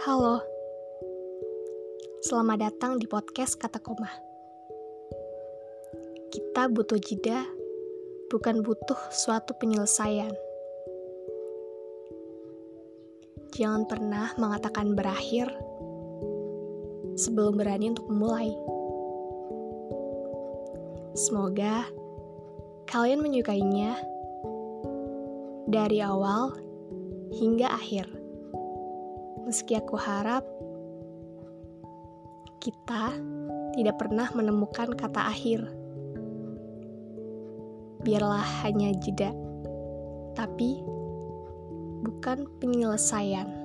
Halo, selamat datang di podcast Kata Koma. Kita butuh jeda, bukan butuh suatu penyelesaian. Jangan pernah mengatakan berakhir sebelum berani untuk memulai. Semoga kalian menyukainya dari awal hingga akhir. Meski aku harap kita tidak pernah menemukan kata akhir. Biarlah hanya jeda, tapi bukan penyelesaian.